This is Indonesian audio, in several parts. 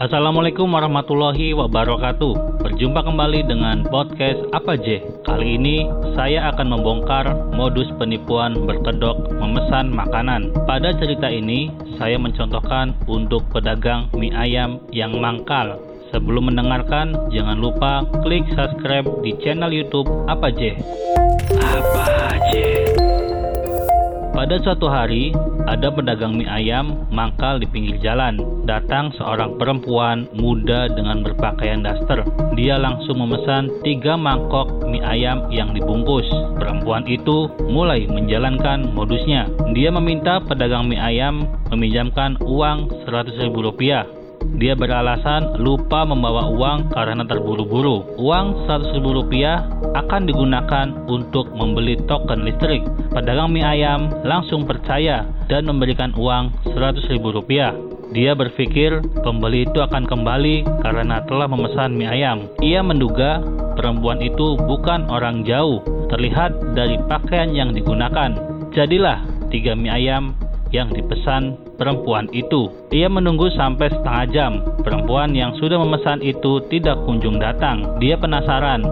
Assalamualaikum warahmatullahi wabarakatuh. Berjumpa kembali dengan podcast Apa J. Kali ini saya akan membongkar modus penipuan berkedok memesan makanan. Pada cerita ini saya mencontohkan untuk pedagang mie ayam yang mangkal. Sebelum mendengarkan, jangan lupa klik subscribe di channel YouTube Apa J. Pada suatu hari, ada pedagang mie ayam mangkal di pinggir jalan. Datang seorang perempuan muda dengan berpakaian daster. Dia langsung memesan tiga mangkok mie ayam yang dibungkus. Perempuan itu mulai menjalankan modusnya. Dia meminta pedagang mie ayam meminjamkan uang 100 ribu rupiah dia beralasan lupa membawa uang karena terburu-buru. Uang 100 ribu rupiah akan digunakan untuk membeli token listrik. Pedagang mie ayam langsung percaya dan memberikan uang 100 ribu rupiah. Dia berpikir pembeli itu akan kembali karena telah memesan mie ayam. Ia menduga perempuan itu bukan orang jauh, terlihat dari pakaian yang digunakan. Jadilah tiga mie ayam yang dipesan perempuan itu. Ia menunggu sampai setengah jam. Perempuan yang sudah memesan itu tidak kunjung datang. Dia penasaran,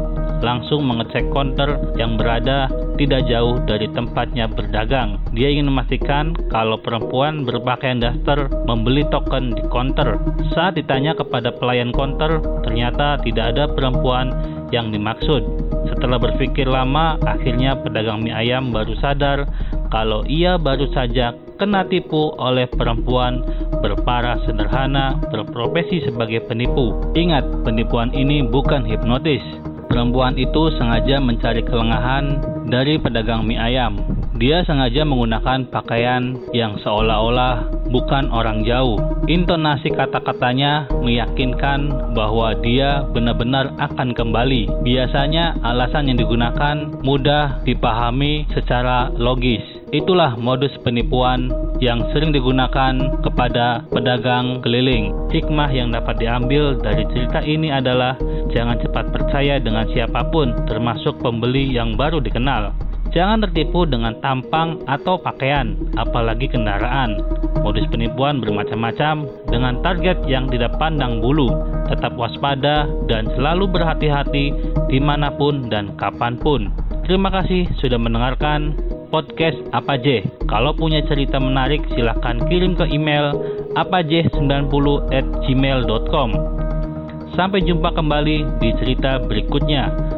langsung mengecek konter yang berada tidak jauh dari tempatnya berdagang. Dia ingin memastikan kalau perempuan berpakaian daster membeli token di konter. Saat ditanya kepada pelayan konter, ternyata tidak ada perempuan yang dimaksud. Setelah berpikir lama, akhirnya pedagang mie ayam baru sadar kalau ia baru saja kena tipu oleh perempuan berparas sederhana berprofesi sebagai penipu. Ingat, penipuan ini bukan hipnotis. Perempuan itu sengaja mencari kelengahan dari pedagang mie ayam. Dia sengaja menggunakan pakaian yang seolah-olah bukan orang jauh. Intonasi kata-katanya meyakinkan bahwa dia benar-benar akan kembali. Biasanya alasan yang digunakan mudah dipahami secara logis Itulah modus penipuan yang sering digunakan kepada pedagang keliling. Hikmah yang dapat diambil dari cerita ini adalah jangan cepat percaya dengan siapa pun, termasuk pembeli yang baru dikenal. Jangan tertipu dengan tampang atau pakaian, apalagi kendaraan. Modus penipuan bermacam-macam dengan target yang tidak pandang bulu. Tetap waspada dan selalu berhati-hati di mana pun dan kapan pun. Terima kasih sudah mendengarkan podcast apa J. Kalau punya cerita menarik silahkan kirim ke email apaj90 at gmail.com Sampai jumpa kembali di cerita berikutnya.